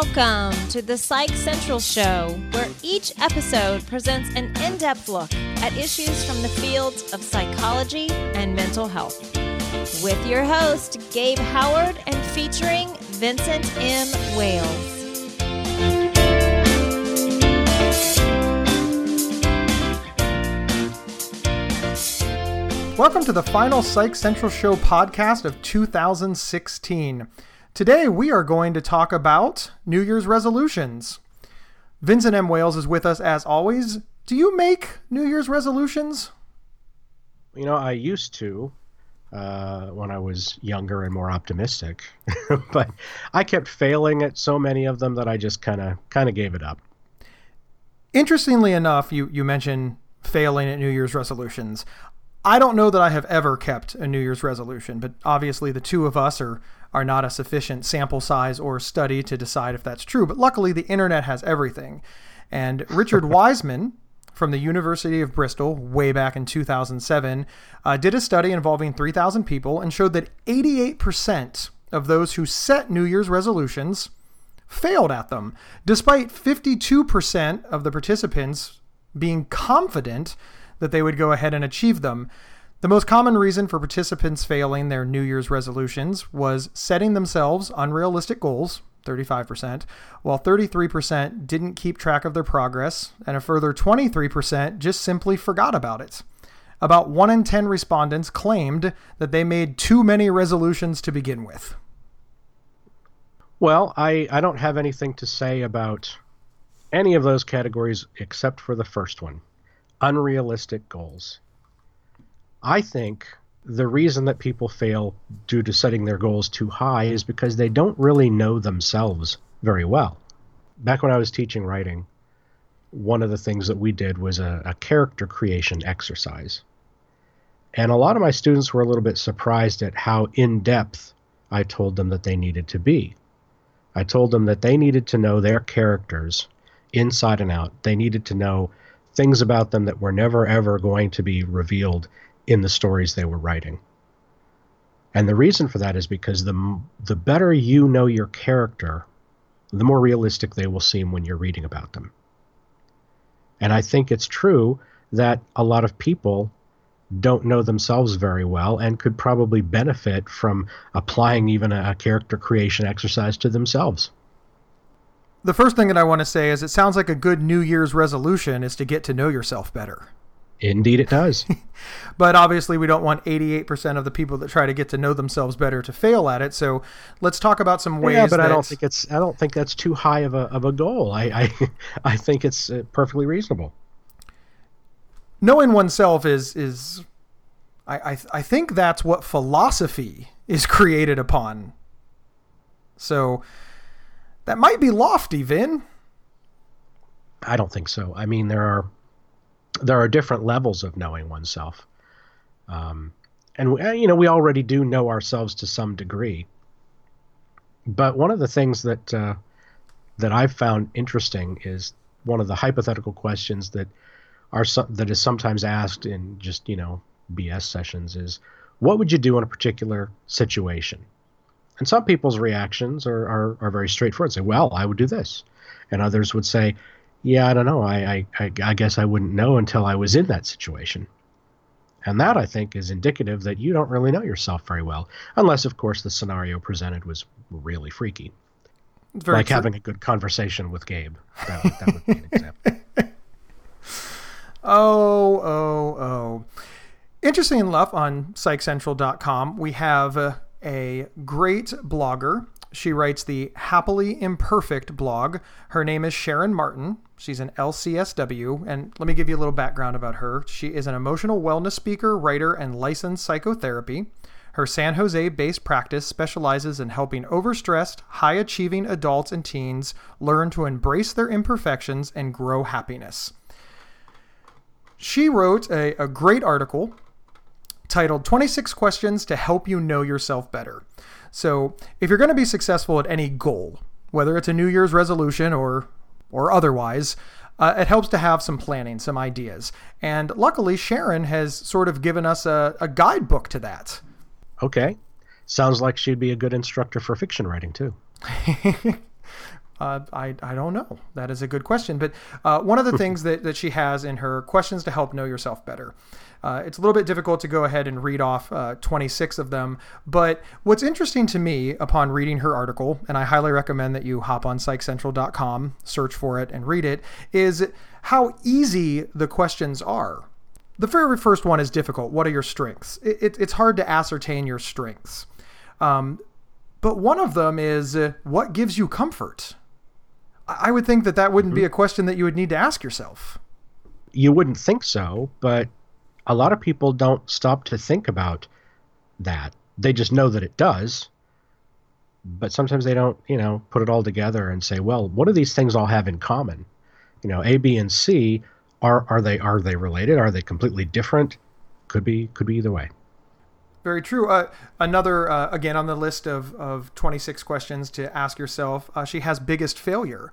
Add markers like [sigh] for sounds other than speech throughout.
Welcome to the Psych Central Show, where each episode presents an in depth look at issues from the fields of psychology and mental health. With your host, Gabe Howard, and featuring Vincent M. Wales. Welcome to the final Psych Central Show podcast of 2016. Today we are going to talk about New Year's resolutions. Vincent M. Wales is with us as always. Do you make New Year's resolutions? You know, I used to uh, when I was younger and more optimistic, [laughs] but I kept failing at so many of them that I just kind of kind of gave it up. Interestingly enough, you you mentioned failing at New Year's resolutions. I don't know that I have ever kept a New Year's resolution, but obviously the two of us are are not a sufficient sample size or study to decide if that's true. But luckily, the internet has everything. And Richard [laughs] Wiseman from the University of Bristol, way back in 2007, uh, did a study involving 3,000 people and showed that 88% of those who set New Year's resolutions failed at them, despite 52% of the participants being confident that they would go ahead and achieve them. The most common reason for participants failing their New Year's resolutions was setting themselves unrealistic goals, 35%, while 33% didn't keep track of their progress, and a further 23% just simply forgot about it. About 1 in 10 respondents claimed that they made too many resolutions to begin with. Well, I, I don't have anything to say about any of those categories except for the first one unrealistic goals. I think the reason that people fail due to setting their goals too high is because they don't really know themselves very well. Back when I was teaching writing, one of the things that we did was a, a character creation exercise. And a lot of my students were a little bit surprised at how in depth I told them that they needed to be. I told them that they needed to know their characters inside and out. They needed to know things about them that were never ever going to be revealed in the stories they were writing. And the reason for that is because the the better you know your character, the more realistic they will seem when you're reading about them. And I think it's true that a lot of people don't know themselves very well and could probably benefit from applying even a, character creation exercise to themselves. The first thing that I want to say is it sounds like a good New Year's resolution is to get to know yourself better. Indeed, it does. [laughs] but obviously, we don't want 88% of the people that try to get to know themselves better to fail at it. So let's talk about some ways. Yeah, but. I don't think it's I don't think that's too high of a of a goal. I I, [laughs] I think it's uh, perfectly reasonable. Knowing oneself is is I, I I think that's what philosophy is [laughs] created upon. So that might be lofty, Vin. I don't think so. I mean, there are there are different levels of knowing oneself. Um, and you know, we already do know ourselves to some degree. But one of the things that uh, that I've found interesting is one of the hypothetical questions that are that is sometimes asked in just you know BS sessions is, what would you do in a particular situation? And some people's reactions are, are, are very straightforward. Say, well, I would do this, and others would say, yeah, I don't know. I, I, I guess I wouldn't know until I was in that situation. And that, I think, is indicative that you don't really know yourself very well, unless, of course, the scenario presented was really freaky. like true. having a good conversation with Gabe. That, that would be an example. [laughs] oh, oh, oh. Interesting enough, on psychcentral.com, we have a, a great blogger she writes the Happily Imperfect blog. Her name is Sharon Martin. She's an LCSW. And let me give you a little background about her. She is an emotional wellness speaker, writer, and licensed psychotherapy. Her San Jose based practice specializes in helping overstressed, high achieving adults and teens learn to embrace their imperfections and grow happiness. She wrote a, a great article titled 26 Questions to Help You Know Yourself Better. So, if you're going to be successful at any goal, whether it's a New Year's resolution or or otherwise, uh, it helps to have some planning, some ideas. And luckily, Sharon has sort of given us a, a guidebook to that. Okay. Sounds like she'd be a good instructor for fiction writing, too. [laughs] Uh, I, I don't know. That is a good question. But uh, one of the [laughs] things that, that she has in her questions to help know yourself better. Uh, it's a little bit difficult to go ahead and read off uh, 26 of them. But what's interesting to me upon reading her article, and I highly recommend that you hop on psychcentral.com, search for it, and read it, is how easy the questions are. The very first one is difficult. What are your strengths? It, it, it's hard to ascertain your strengths. Um, but one of them is uh, what gives you comfort? I would think that that wouldn't mm-hmm. be a question that you would need to ask yourself. You wouldn't think so, but a lot of people don't stop to think about that. They just know that it does. But sometimes they don't, you know, put it all together and say, well, what do these things all have in common? You know, A, B, and C are are they are they related? Are they completely different? Could be could be either way. Very true. Uh, another, uh, again, on the list of, of 26 questions to ask yourself, uh, she has biggest failure.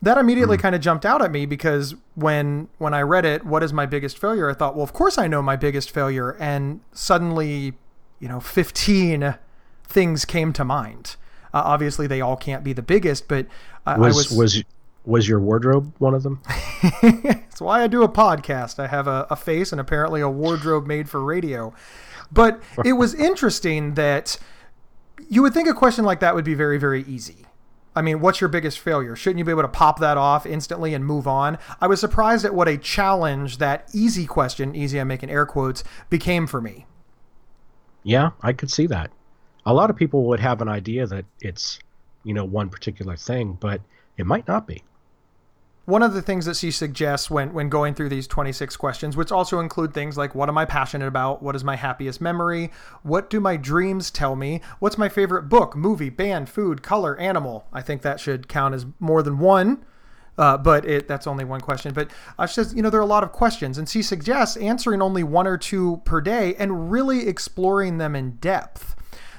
That immediately mm. kind of jumped out at me because when when I read it, what is my biggest failure? I thought, well, of course I know my biggest failure, and suddenly, you know, 15 things came to mind. Uh, obviously, they all can't be the biggest, but was, I was was was your wardrobe one of them? [laughs] That's why I do a podcast. I have a, a face and apparently a wardrobe made for radio. But it was interesting that you would think a question like that would be very, very easy. I mean, what's your biggest failure? Shouldn't you be able to pop that off instantly and move on? I was surprised at what a challenge that easy question, easy I'm making air quotes, became for me. Yeah, I could see that. A lot of people would have an idea that it's, you know, one particular thing, but it might not be one of the things that she suggests when, when going through these 26 questions, which also include things like what am I passionate about? What is my happiest memory? What do my dreams tell me? What's my favorite book, movie, band, food, color, animal? I think that should count as more than one. Uh, but it, that's only one question. But uh, she says, you know, there are a lot of questions, and she suggests answering only one or two per day and really exploring them in depth.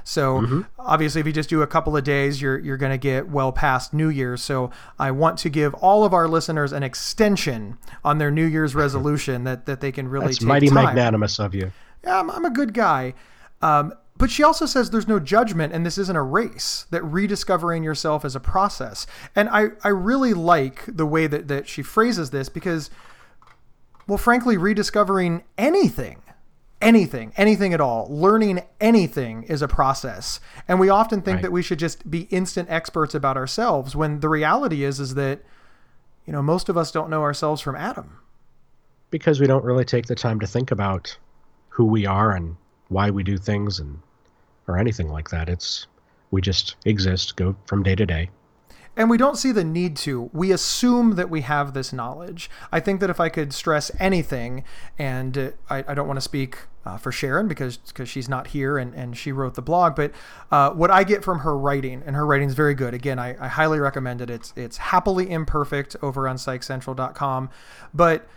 So mm-hmm. obviously, if you just do a couple of days, you're you're going to get well past New Year's. So I want to give all of our listeners an extension on their New Year's [laughs] resolution that that they can really. Take. That's mighty time. magnanimous of you. Yeah, I'm, I'm a good guy. Um, but she also says there's no judgment and this isn't a race, that rediscovering yourself is a process. And I, I really like the way that, that she phrases this because, well, frankly, rediscovering anything anything, anything at all. Learning anything is a process. And we often think right. that we should just be instant experts about ourselves when the reality is is that you know, most of us don't know ourselves from Adam. Because we don't really take the time to think about who we are and why we do things and or anything like that. It's we just exist, go from day to day. And we don't see the need to. We assume that we have this knowledge. I think that if I could stress anything, and uh, I, I, don't want to speak uh, for Sharon because because she's not here and, and she wrote the blog, but uh, what I get from her writing, and her writing is very good. Again, I, I highly recommend it. It's it's happily imperfect over on psychcentral.com, but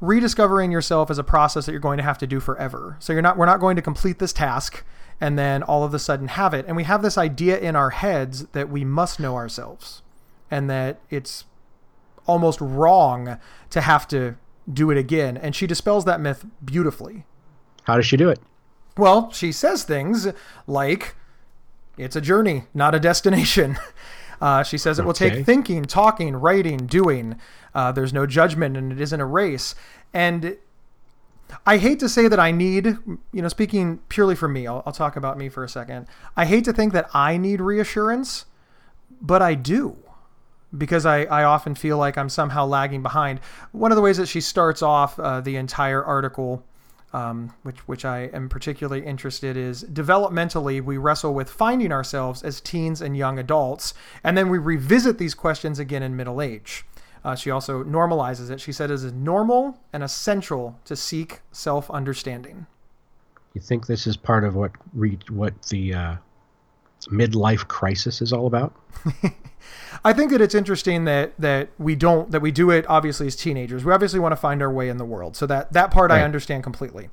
rediscovering yourself is a process that you're going to have to do forever. So you're not we're not going to complete this task and then all of a sudden have it. And we have this idea in our heads that we must know ourselves and that it's almost wrong to have to do it again. And she dispels that myth beautifully. How does she do it? Well, she says things like it's a journey, not a destination. [laughs] Uh, she says it will take thinking, talking, writing, doing. Uh, there's no judgment and it isn't a race. And I hate to say that I need, you know, speaking purely for me, I'll, I'll, talk about me for a second. I hate to think that I need reassurance, but I do because I, I often feel like I'm somehow lagging behind. One of the ways that she starts off uh, the entire article, um, which, which I am particularly interested is developmentally, we wrestle with finding ourselves as teens and young adults, and then we revisit these questions again in middle age. Uh, she also normalizes it. She said it is normal and essential to seek self understanding. You think this is part of what re- what the uh, midlife crisis is all about? [laughs] I think that it's interesting that that we don't that we do it obviously as teenagers. We obviously want to find our way in the world, so that that part right. I understand completely.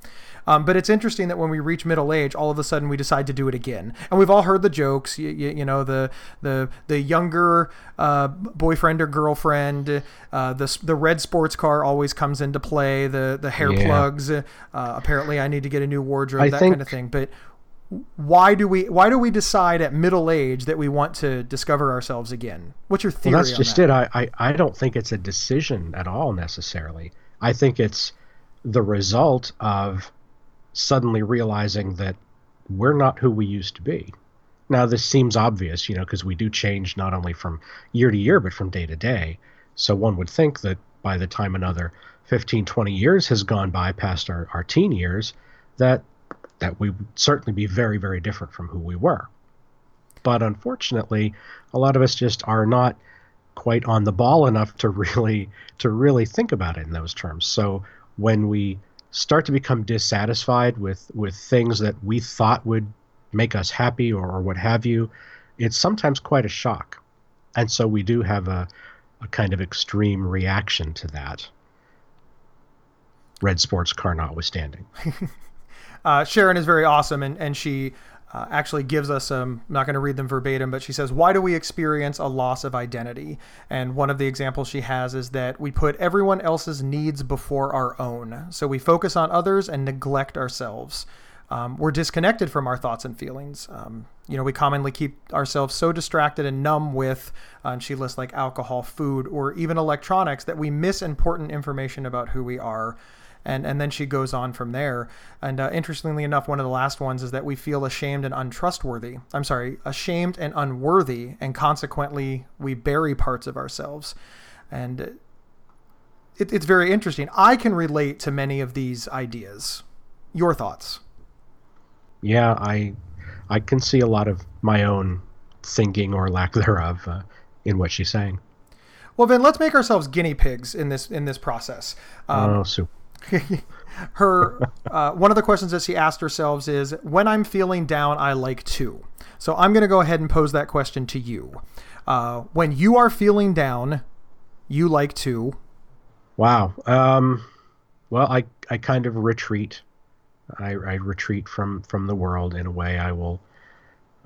Um, but it's interesting that when we reach middle age, all of a sudden we decide to do it again. And we've all heard the jokes. You, you, you know, the the the younger uh, boyfriend or girlfriend, uh, the the red sports car always comes into play. The the hair yeah. plugs. Uh, apparently, I need to get a new wardrobe. I that think, kind of thing. But why do we why do we decide at middle age that we want to discover ourselves again? What's your theory? Well, that's just that? it. I, I I don't think it's a decision at all necessarily. I think it's the result of suddenly realizing that we're not who we used to be. Now, this seems obvious, you know, because we do change not only from year to year, but from day to day. So one would think that by the time another 15, 20 years has gone by past our, our teen years, that that we would certainly be very, very different from who we were. But unfortunately, a lot of us just are not quite on the ball enough to [laughs] really to really think about it in those terms. So when we start to become dissatisfied with with things that we thought would make us happy or, or what have you, it's sometimes quite a shock. And so we do have a, a kind of extreme reaction to that. Red sports car notwithstanding. [laughs] uh, Sharon is very awesome, and, and she uh, actually gives us some, I'm not going to read them verbatim, but she says, Why do we experience a loss of identity? And one of the examples she has is that we put everyone else's needs before our own. So we focus on others and neglect ourselves. Um, we're disconnected from our thoughts and feelings. Um, you know, we commonly keep ourselves so distracted and numb with, uh, and she lists like alcohol, food, or even electronics that we miss important information about who we are and and then she goes on from there. And uh, interestingly enough, one of the last ones is that we feel ashamed and untrustworthy. I'm sorry, ashamed and unworthy, and consequently we bury parts of ourselves. And it, it's very interesting. I can relate to many of these ideas. Your thoughts? Yeah, I I can see a lot of my own thinking or lack thereof uh, in what she's saying. Well, then let's make ourselves guinea pigs in this in this process. Um, oh, super. Her uh, one of the questions that she asked herself is when i'm feeling down i like to. So i'm going to go ahead and pose that question to you. Uh, when you are feeling down you like to. Wow. Um, well i i kind of retreat. I, I retreat from from the world in a way i will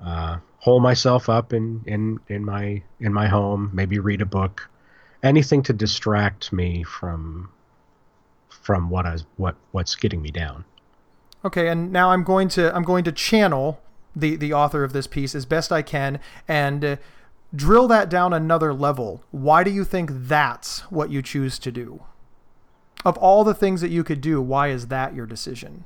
uh, hole myself up in in in my in my home maybe read a book. Anything to distract me from from what I what what's getting me down. Okay, and now I'm going to I'm going to channel the the author of this piece as best I can and uh, drill that down another level. Why do you think that's what you choose to do? Of all the things that you could do, why is that your decision?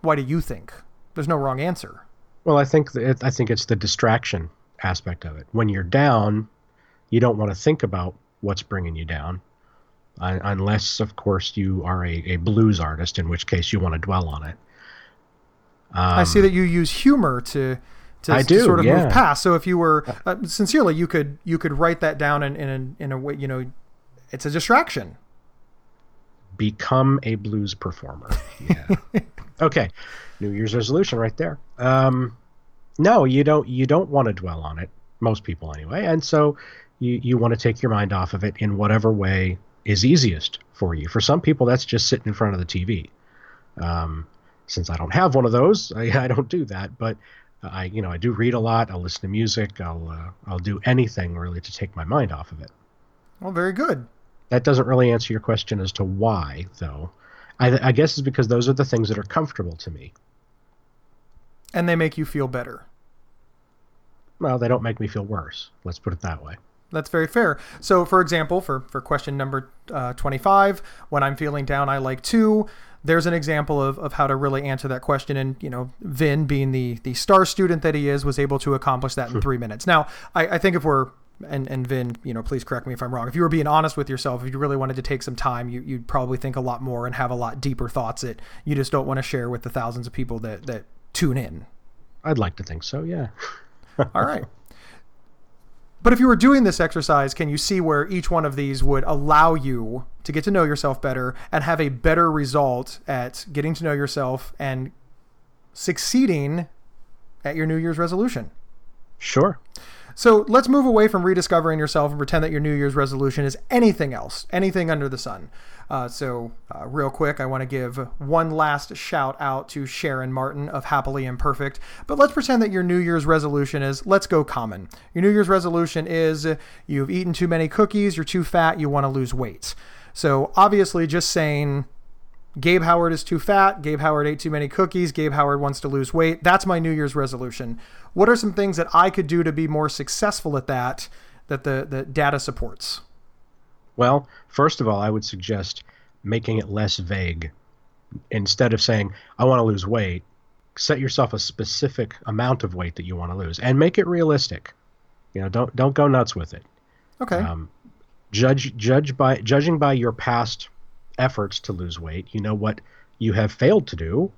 Why do you think? There's no wrong answer. Well, I think it, I think it's the distraction aspect of it. When you're down, you don't want to think about what's bringing you down uh, unless, of course, you are a, a blues artist, in which case you want to dwell on it. Um, I see that you use humor to to, I do, to sort of yeah. move past. So if you were uh, sincerely, you could you could write that down in in a, in a way. You know, it's a distraction. Become a blues performer. Yeah. [laughs] okay, New Year's resolution right there. Um, no, you don't. You don't want to dwell on it. Most people, anyway, and so you you want to take your mind off of it in whatever way is easiest for you. For some people, that's just sitting in front of the TV. Um, since I don't have one of those, [laughs] I, I don't do that. But I, you know, I do read a lot. I'll listen to music. I'll, uh, I'll do anything really to take my mind off of it. Well, very good. That doesn't really answer your question as to why, though. I, I guess it's because those are the things that are comfortable to me. And they make you feel better. Well, they don't make me feel worse. Let's put it that way. That's very fair. So, for example, for, for question number uh, 25, when I'm feeling down, I like to. There's an example of, of how to really answer that question. And, you know, Vin, being the, the star student that he is, was able to accomplish that in three minutes. Now, I, I think if we're, and, and Vin, you know, please correct me if I'm wrong. If you were being honest with yourself, if you really wanted to take some time, you, you'd probably think a lot more and have a lot deeper thoughts that you just don't want to share with the thousands of people that, that tune in. I'd like to think so, yeah. [laughs] All right. But if you were doing this exercise, can you see where each one of these would allow you to get to know yourself better and have a better result at getting to know yourself and succeeding at your New Year's resolution? Sure. So let's move away from rediscovering yourself and pretend that your New Year's resolution is anything else, anything under the sun. Uh, so, uh, real quick, I want to give one last shout out to Sharon Martin of Happily Imperfect. But let's pretend that your New Year's resolution is let's go common. Your New Year's resolution is you've eaten too many cookies, you're too fat, you want to lose weight. So, obviously, just saying Gabe Howard is too fat. Gabe Howard ate too many cookies. Gabe Howard wants to lose weight. That's my New Year's resolution. What are some things that I could do to be more successful at that that the, the data supports? Well, first of all, I would suggest making it less vague. Instead of saying, I want to lose weight, set yourself a specific amount of weight that you want to lose and make it realistic. You know, don't don't go nuts with it. Okay. Um, judge judge by judging by your past efforts to lose weight, you know what you have failed to do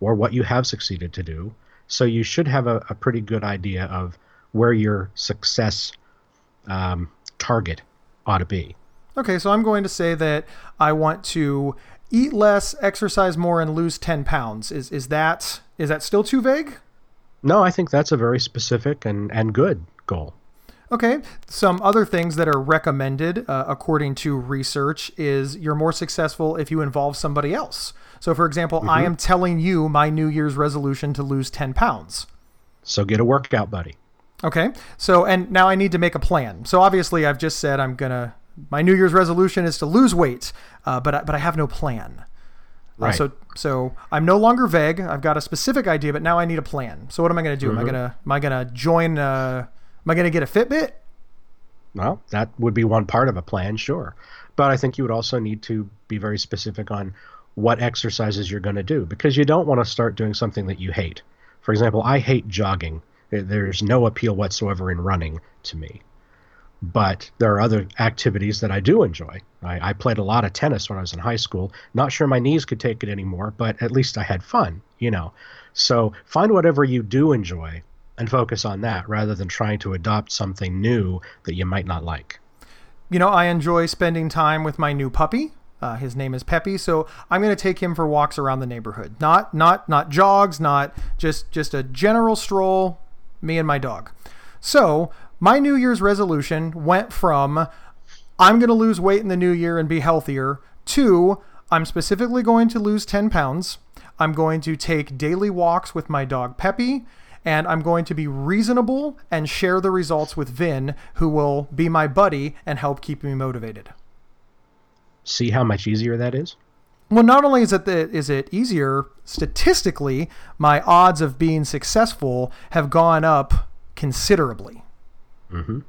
or what you have succeeded to do. So you should have a, a pretty good idea of where your success um, target ought to be. Okay, so I'm going to say that I want to eat less, exercise more, and lose 10 pounds. Is is that is that still too vague? No, I think that's a very specific and, and good goal. Okay, some other things that are recommended uh, according to research is you're more successful if you involve somebody else. So, for example, mm-hmm. I am telling you my New Year's resolution to lose 10 pounds. So, get a workout buddy. Okay, so and now I need to make a plan. So, obviously, I've just said I'm gonna my New Year's resolution is to lose weight, uh, but I, but I have no plan. Uh, right. Uh, so so I'm no longer vague. I've got a specific idea, but now I need a plan. So what am I going to do? Mm-hmm. Am I mm-hmm. gonna am I gonna join? Uh, am I going to get a Fitbit? Well, that would be one part of a plan, sure. But I think you would also need to be very specific on what exercises you're going to do because you don't want to start doing something that you hate. For example, I hate jogging. There's no appeal whatsoever in running to me but there are other activities that I do enjoy. I, I, played a lot of tennis when I was in high school. Not sure my knees could take it anymore, but at least I had fun, you know. So find whatever you do enjoy and focus on that rather than trying to adopt something new that you might not like. You know, I enjoy spending time with my new puppy. Uh, his name is Peppy, so I'm going to take him for walks around the neighborhood. Not not not jogs, not just just a general stroll. Me and my dog. So my New Year's resolution went from I'm going to lose weight in the new year and be healthier to I'm specifically going to lose 10 pounds. I'm going to take daily walks with my dog Peppy, and I'm going to be reasonable and share the results with Vin, who will be my buddy and help keep me motivated. See how much easier that is? Well, not only is it the, is it easier statistically, my odds of being successful have gone up considerably. Mm-hmm.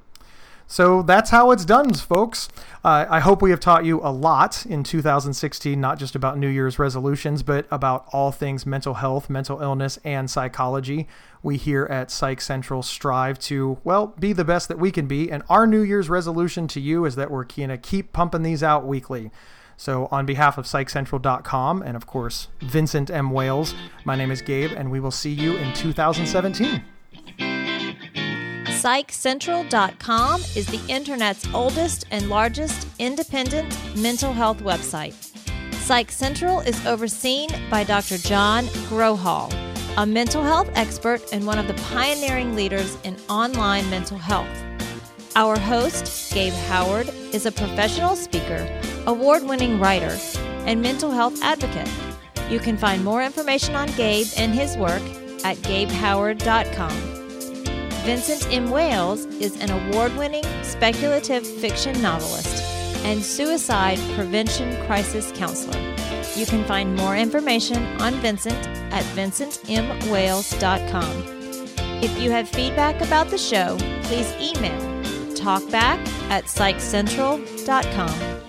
So that's how it's done, folks. Uh, I hope we have taught you a lot in 2016, not just about New Year's resolutions, but about all things mental health, mental illness, and psychology. We here at Psych Central strive to, well, be the best that we can be. And our New Year's resolution to you is that we're going to keep pumping these out weekly. So, on behalf of PsychCentral.com and, of course, Vincent M. Wales, my name is Gabe, and we will see you in 2017. PsychCentral.com is the internet's oldest and largest independent mental health website. Psych Central is overseen by Dr. John Grohol, a mental health expert and one of the pioneering leaders in online mental health. Our host, Gabe Howard, is a professional speaker, award winning writer, and mental health advocate. You can find more information on Gabe and his work at gabehoward.com. Vincent M. Wales is an award winning speculative fiction novelist and suicide prevention crisis counselor. You can find more information on Vincent at vincentmwales.com. If you have feedback about the show, please email talkback at psychcentral.com.